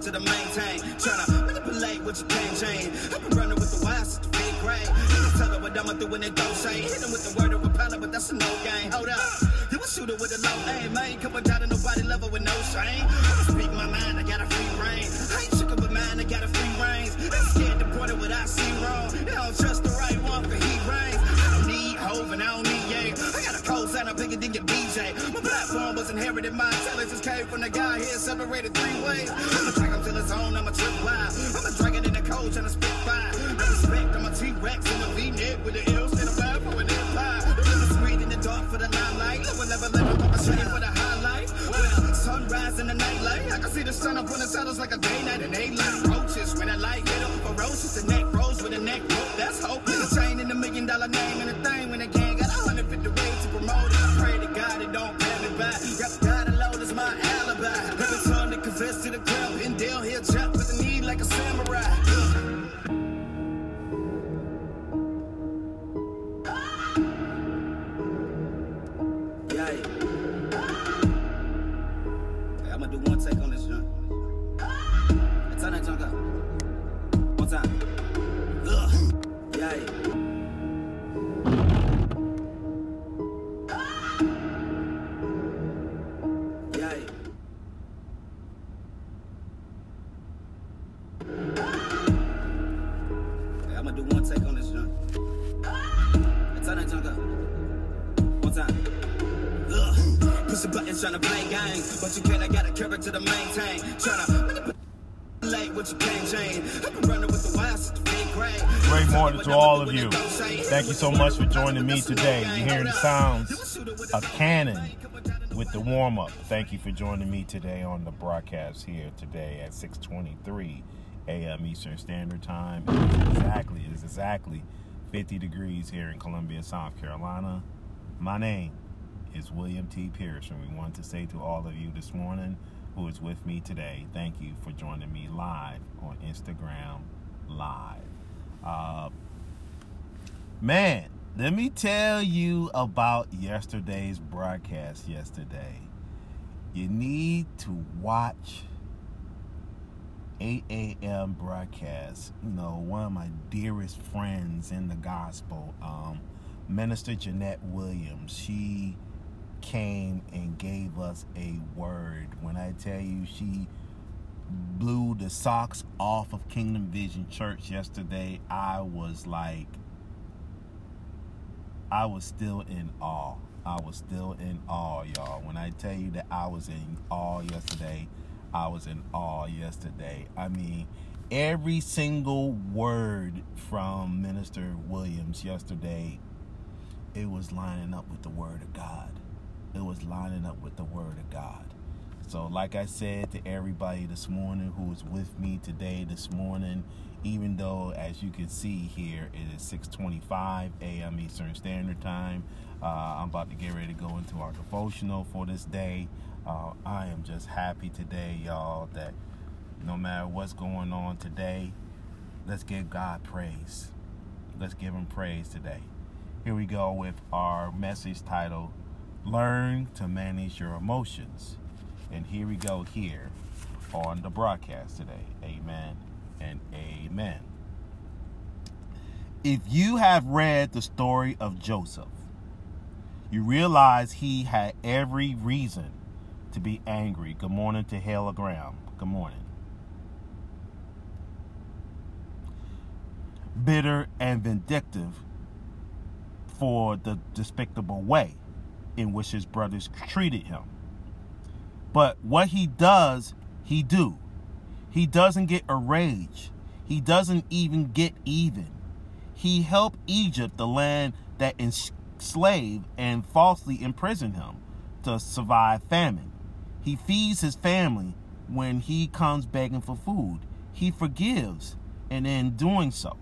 character to maintain. Trying to manipulate what you can't change. I've been running with the wild since the big grade. You tell her what I'ma do when they don't say. Hit with the word of repeller, but that's a no game. Hold up. You a shooter with a low aim, I ain't coming down to nobody level with no shame. I'ma speak my mind, I got a free reign. I ain't chicken with mine, I got a free range. Ain't scared to point it what I see wrong. They don't trust Platform was inherited, my intelligence came from the guy here, separated three ways. I'ma track him till it's on, I'ma trip live. I'ma drag it in the cold, tryna spit fire. I respect, I'm a T-Rex in a V-neck with the ills and a bad for an empire. Living sweet in the dark for the limelight. Level, level, level, I'm shooting for the highlight. Well, sunrise in the nightlight. I can see the sun up on the saddles like a day, night, and eight light. Roaches when I light hit them. Ferocious, the neck rose with a neck rope. That's hope. A chain in the million dollar name and a thing when the gang got a hundred fifty ways to promote it. I pray to God it don't Ugh. Push the buttons trying to play games, but you can't. I got a character to maintain. Trying to manipulate what you can't change. I've been running with the wild since the big grade. Great morning to all of you. Thank you so much for joining me today. You're hearing the sounds of Cannon with the warm up. Thank you for joining me today on the broadcast here today at 6:23 a.m. Eastern Standard Time. It's exactly it's exactly 50 degrees here in Columbia, South Carolina. My name is William T. And we want to say to all of you this morning who is with me today, thank you for joining me live on Instagram Live. Uh, man, let me tell you about yesterday's broadcast yesterday. You need to watch 8 a.m. broadcast. You know, one of my dearest friends in the gospel, um, Minister Jeanette Williams, she came and gave us a word. When I tell you she blew the socks off of Kingdom Vision Church yesterday, I was like, I was still in awe. I was still in awe, y'all. When I tell you that I was in awe yesterday, I was in awe yesterday. I mean, every single word from Minister Williams yesterday, it was lining up with the Word of God. It was lining up with the Word of God. So, like I said to everybody this morning who was with me today this morning, even though, as you can see here, it is 6:25 a.m. Eastern Standard Time. Uh, I'm about to get ready to go into our devotional for this day. Uh, I am just happy today, y'all, that no matter what's going on today, let's give God praise. Let's give Him praise today. Here we go with our message titled Learn to Manage Your Emotions. And here we go here on the broadcast today. Amen and amen. If you have read the story of Joseph, you realize he had every reason to be angry. Good morning to Hela Graham. Good morning. Bitter and vindictive for the despicable way in which his brothers treated him. But what he does, he do. He doesn't get a rage. He doesn't even get even. He helped Egypt, the land that enslaved and falsely imprisoned him, to survive famine. He feeds his family when he comes begging for food. He forgives, and in doing so,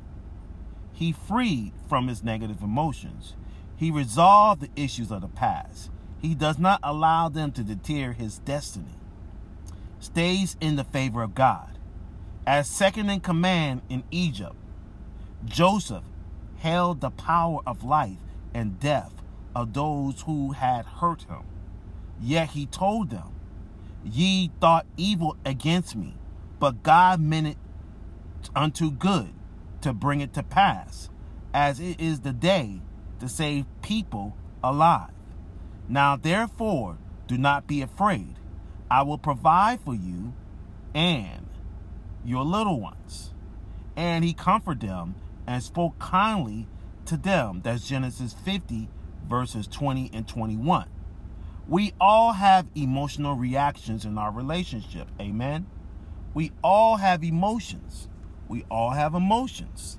he freed from his negative emotions. He resolved the issues of the past. He does not allow them to deter his destiny. Stays in the favor of God. As second in command in Egypt, Joseph held the power of life and death of those who had hurt him. Yet he told them, Ye thought evil against me, but God meant it unto good to bring it to pass, as it is the day to save people alive. Now therefore, do not be afraid. I will provide for you and your little ones. And he comforted them and spoke kindly to them. That's Genesis 50, verses 20 and 21. We all have emotional reactions in our relationship. Amen. We all have emotions. We all have emotions.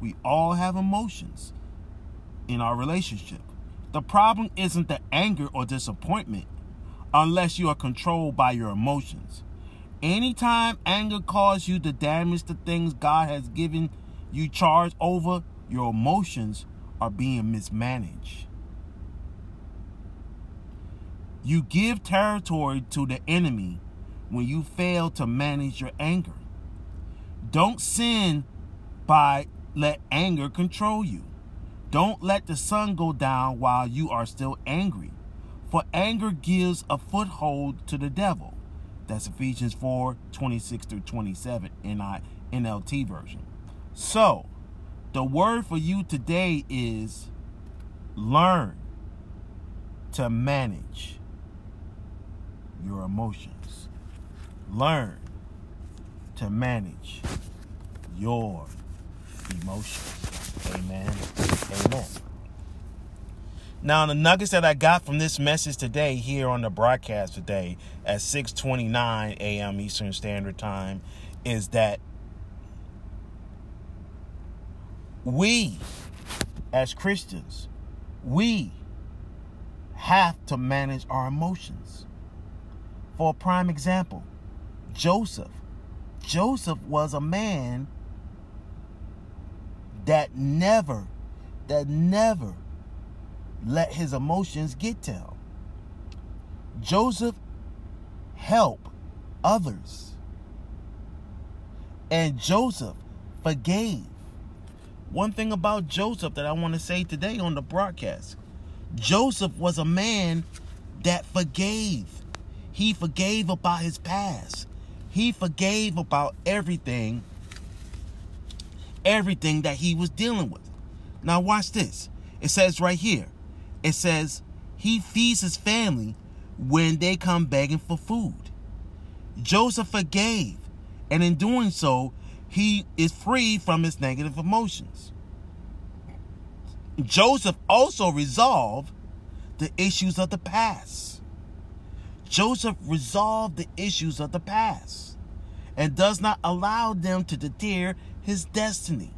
We all have emotions in our relationship. The problem isn't the anger or disappointment unless you are controlled by your emotions. Anytime anger causes you to damage the things God has given you charge over, your emotions are being mismanaged. You give territory to the enemy when you fail to manage your anger. Don't sin by let anger control you. Don't let the sun go down while you are still angry, for anger gives a foothold to the devil. That's Ephesians 4 26 through 27 in NLT version. So, the word for you today is learn to manage your emotions. Learn to manage your emotions. Amen. Amen. Now, the nuggets that I got from this message today here on the broadcast today at 6:29 a.m. Eastern Standard Time is that we as Christians, we have to manage our emotions. For a prime example, Joseph. Joseph was a man that never, that never let his emotions get to him. Joseph helped others. And Joseph forgave. One thing about Joseph that I want to say today on the broadcast Joseph was a man that forgave. He forgave about his past. He forgave about everything, everything that he was dealing with. Now, watch this. It says right here, it says he feeds his family when they come begging for food. Joseph forgave, and in doing so, he is free from his negative emotions. Joseph also resolved the issues of the past. Joseph resolved the issues of the past and does not allow them to deter his destiny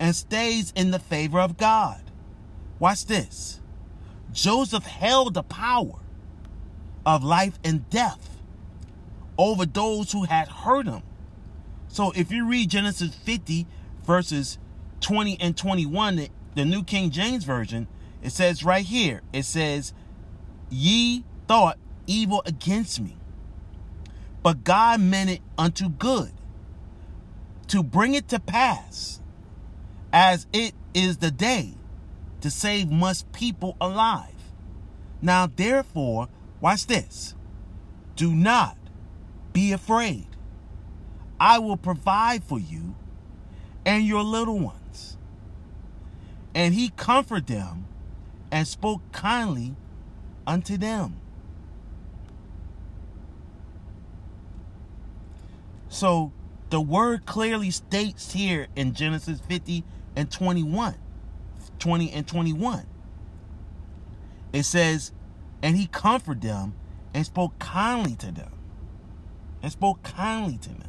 and stays in the favor of God. Watch this. Joseph held the power of life and death over those who had hurt him. So if you read Genesis 50 verses 20 and 21, the, New King James Version, it says right here, it says, Ye thought evil against me, but God meant it unto good, to bring it to pass, as it is the day to save much people alive. Now, therefore, watch this. Do not be afraid. I will provide for you and your little ones. And he comforted them and spoke kindly unto them. So the word clearly states here in Genesis 50 and 21, 20 and 21. It says, and he comforted them and spoke kindly to them. And spoke kindly to them.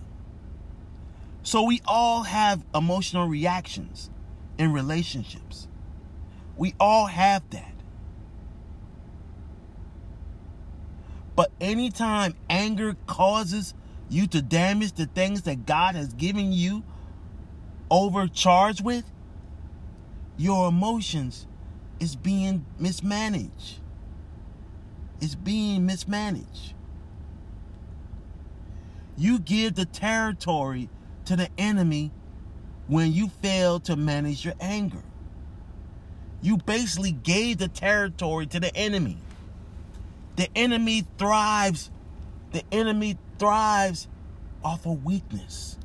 So we all have emotional reactions in relationships. We all have that. But anytime anger causes you to damage the things that God has given you overcharged with, your emotions is being mismanaged. It's being mismanaged. You give the territory to the enemy when you fail to manage your anger. You basically gave the territory to the enemy. The enemy thrives. The enemy thrives off of weakness.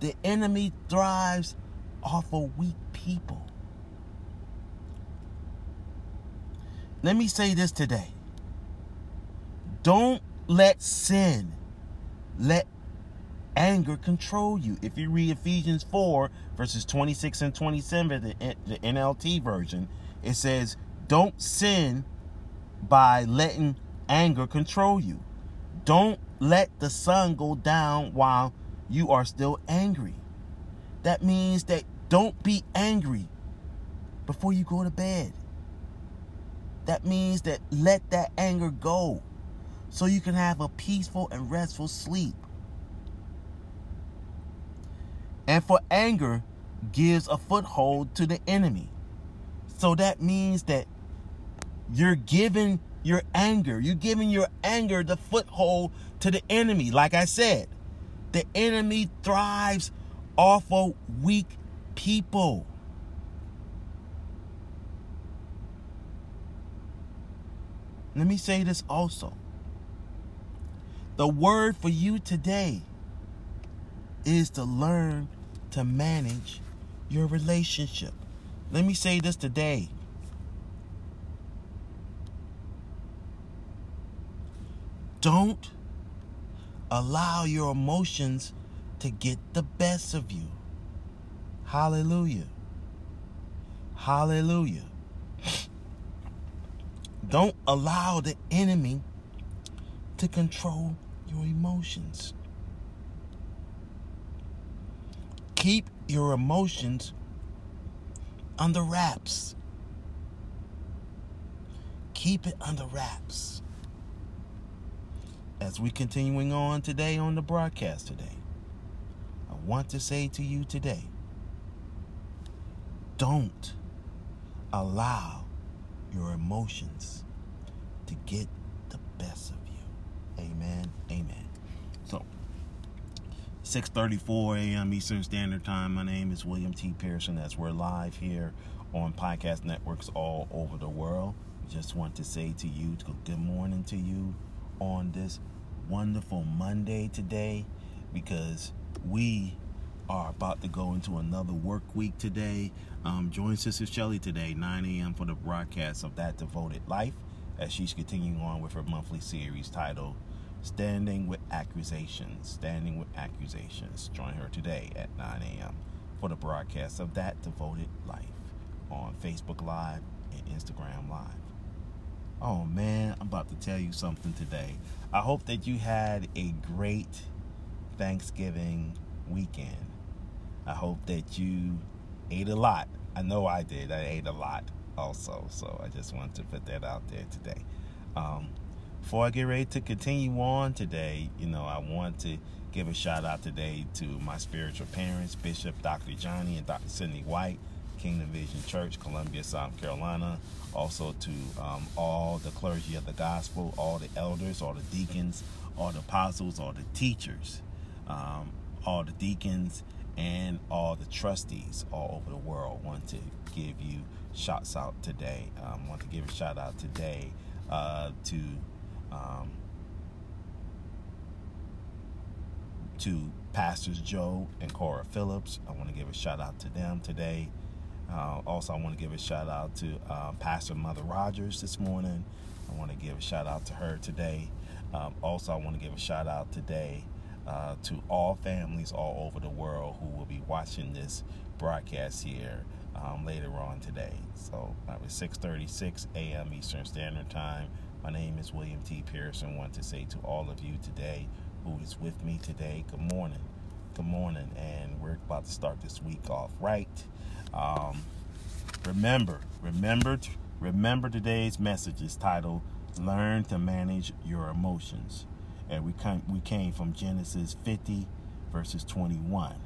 The enemy thrives off of weak people. Let me say this today. Don't let sin, let anger control you. If you read Ephesians 4, verses 26 and 27, the, the NLT version, it says, Don't sin by letting anger control you. Don't let the sun go down while you are still angry. That means that don't be angry before you go to bed. That means that let that anger go so you can have a peaceful and restful sleep. And for anger gives a foothold to the enemy. So that means that you're giving your anger, you're giving your anger the foothold to the enemy. Like I said, the enemy thrives off of weak people. Let me say this also. The word for you today is to learn to manage your relationship. Let me say this today. Don't allow your emotions to get the best of you. Hallelujah. Hallelujah. Don't allow the enemy to control your emotions. Keep your emotions under wraps. Keep it under wraps. As we continuing on today on the broadcast today, I want to say to you today, don't allow your emotions to get the best of you. Amen. Amen. So, 6:34 a.m. Eastern Standard Time. My name is William T. Pearson. As we're live here on podcast networks all over the world. Just want to say to you, good morning to you on this wonderful Monday today, because we are about to go into another work week today. Um, join Sister Shelly today, 9 a.m. for the broadcast of That Devoted Life, as she's continuing on with her monthly series titled Standing with Accusations. Standing with Accusations. Join her today at 9 a.m. for the broadcast of That Devoted Life on Facebook Live and Instagram Live. Oh man, I'm about to tell you something today. I hope that you had a great Thanksgiving weekend. I hope that you ate a lot. I know I did. I ate a lot also. So I just wanted to put that out there today. Um, before I get ready to continue on today, you know, I want to give a shout out today to my spiritual parents, Bishop Dr. Johnny and Dr. Sydney White, Kingdom Vision Church, Columbia, South Carolina. Also to um, all the clergy of the gospel, all the elders, all the deacons, all the apostles, all the teachers, um, all the deacons, and all the trustees all over the world. Want to give you shouts out today. Um, want to give a shout out today uh, to um, to pastors Joe and Cora Phillips. I want to give a shout out to them today. Uh, also, I want to give a shout out to uh, Pastor Mother Rogers this morning. I want to give a shout out to her today. Um, also, I want to give a shout out today uh, to all families all over the world who will be watching this broadcast here um, later on today. So, uh, it's 6:36 a.m. Eastern Standard Time. My name is William T. Pearson. Want to say to all of you today who is with me today, good morning. Good morning. And we're about to start this week off right. Um, remember, remember, remember today's message is titled "Learn to Manage Your Emotions," and we came we came from Genesis 50 verses 21,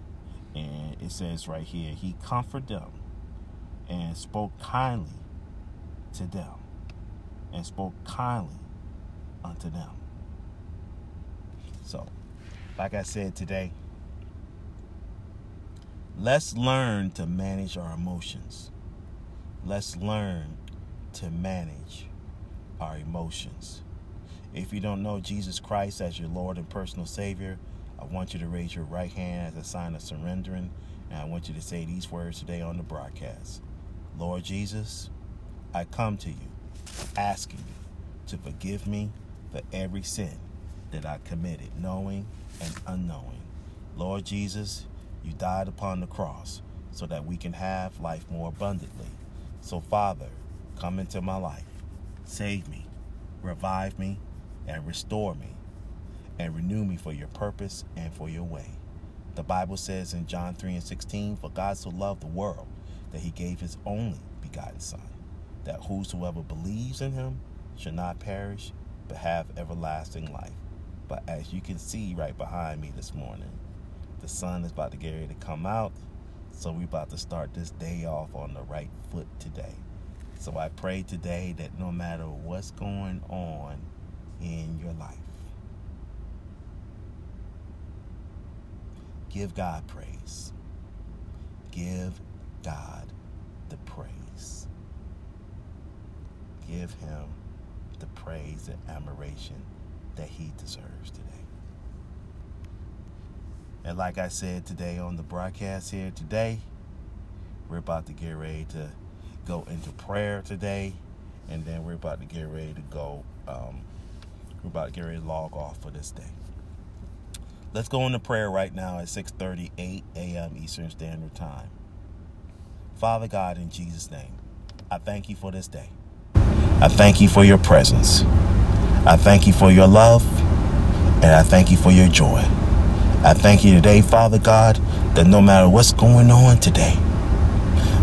and it says right here, He comforted them and spoke kindly to them and spoke kindly unto them. So, like I said today, let's learn to manage our emotions. Let's learn to manage our emotions. If you don't know Jesus Christ as your Lord and personal Savior, I want you to raise your right hand as a sign of surrendering, and I want you to say these words today on the broadcast Lord Jesus, I come to you asking you to forgive me for every sin that I committed, knowing and unknowing. Lord Jesus, you died upon the cross so that we can have life more abundantly. So, Father, come into my life, save me, revive me, and restore me, and renew me for your purpose and for your way. The Bible says in John 3 and 16, For God so loved the world that he gave his only begotten Son, that whosoever believes in him should not perish, but have everlasting life. But as you can see right behind me this morning, the sun is about to get ready to come out. So we're about to start this day off on the right foot today. So I pray today that no matter what's going on in your life, give God praise. Give God the praise. Give him the praise and admiration that he deserves today. And like I said today on the broadcast here today, we're about to get ready to go into prayer today, and then we're about to get ready to go. Um, we're about to get ready to log off for this day. Let's go into prayer right now at 6:38 a.m. Eastern Standard Time. Father God, in Jesus' name, I thank you for this day. I thank you for your presence. I thank you for your love, and I thank you for your joy. I thank you today, Father God, that no matter what's going on today,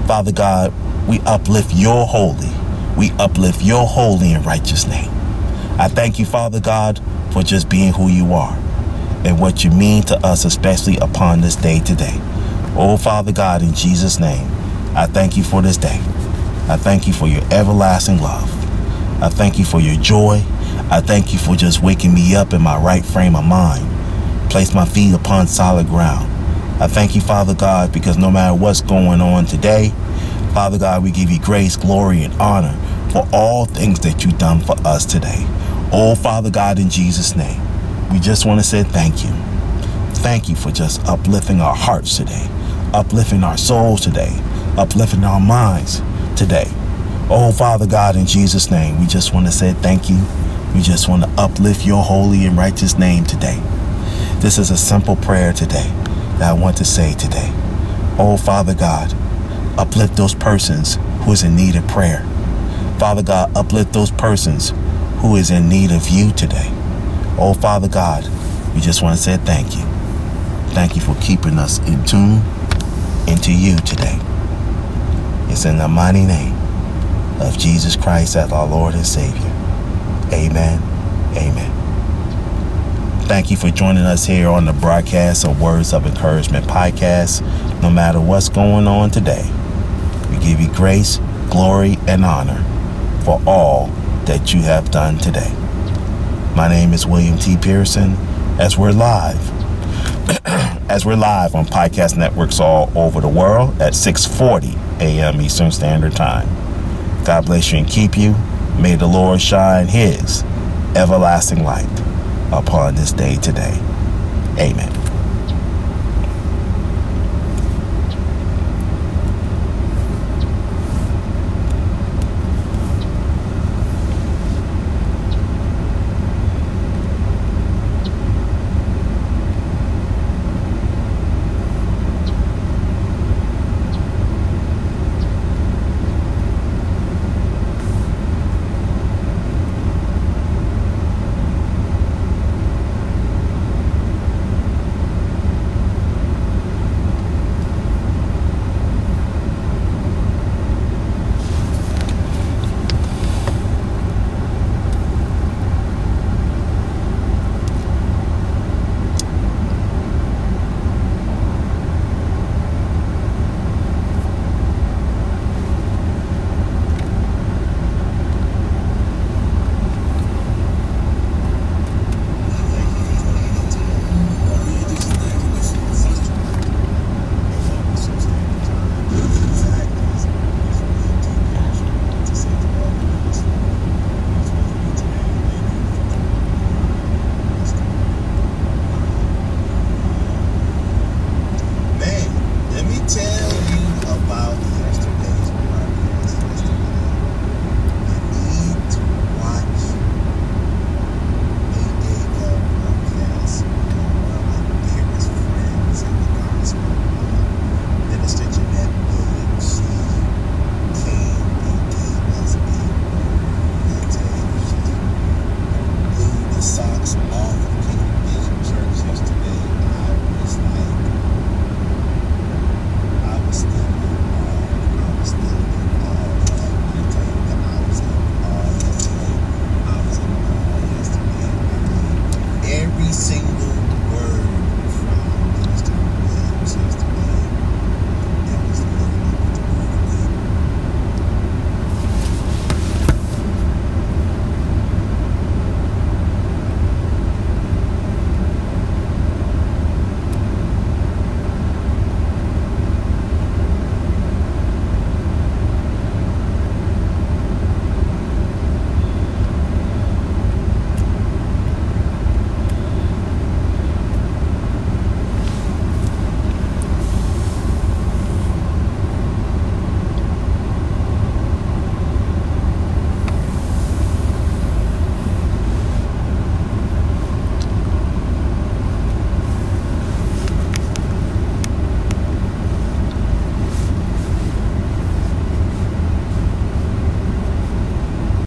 Father God, we uplift your holy, we uplift your holy and righteous name. I thank you, Father God, for just being who you are and what you mean to us, especially upon this day today. Oh, Father God, in Jesus' name, I thank you for this day. I thank you for your everlasting love. I thank you for your joy. I thank you for just waking me up in my right frame of mind. Place my feet upon solid ground. I thank you, Father God, because no matter what's going on today, Father God, we give you grace, glory, and honor for all things that you've done for us today. Oh, Father God, in Jesus' name, we just want to say thank you. Thank you for just uplifting our hearts today, uplifting our souls today, uplifting our minds today. Oh, Father God, in Jesus' name, we just want to say thank you. We just want to uplift your holy and righteous name today. This is a simple prayer today that I want to say today. Oh, Father God, uplift those persons who is in need of prayer. Father God, uplift those persons who is in need of you today. Oh, Father God, we just want to say thank you. Thank you for keeping us in tune into you today. It's in the mighty name of Jesus Christ as our Lord and Savior. Amen. Amen. Thank you for joining us here on the broadcast of Words of Encouragement podcast. No matter what's going on today, we give you grace, glory, and honor for all that you have done today. My name is William T. Pearson, as we're live. as we're live on podcast networks all over the world at 6:40 a.m. Eastern Standard Time. God bless you and keep you. May the Lord shine his everlasting light upon this day today. Amen.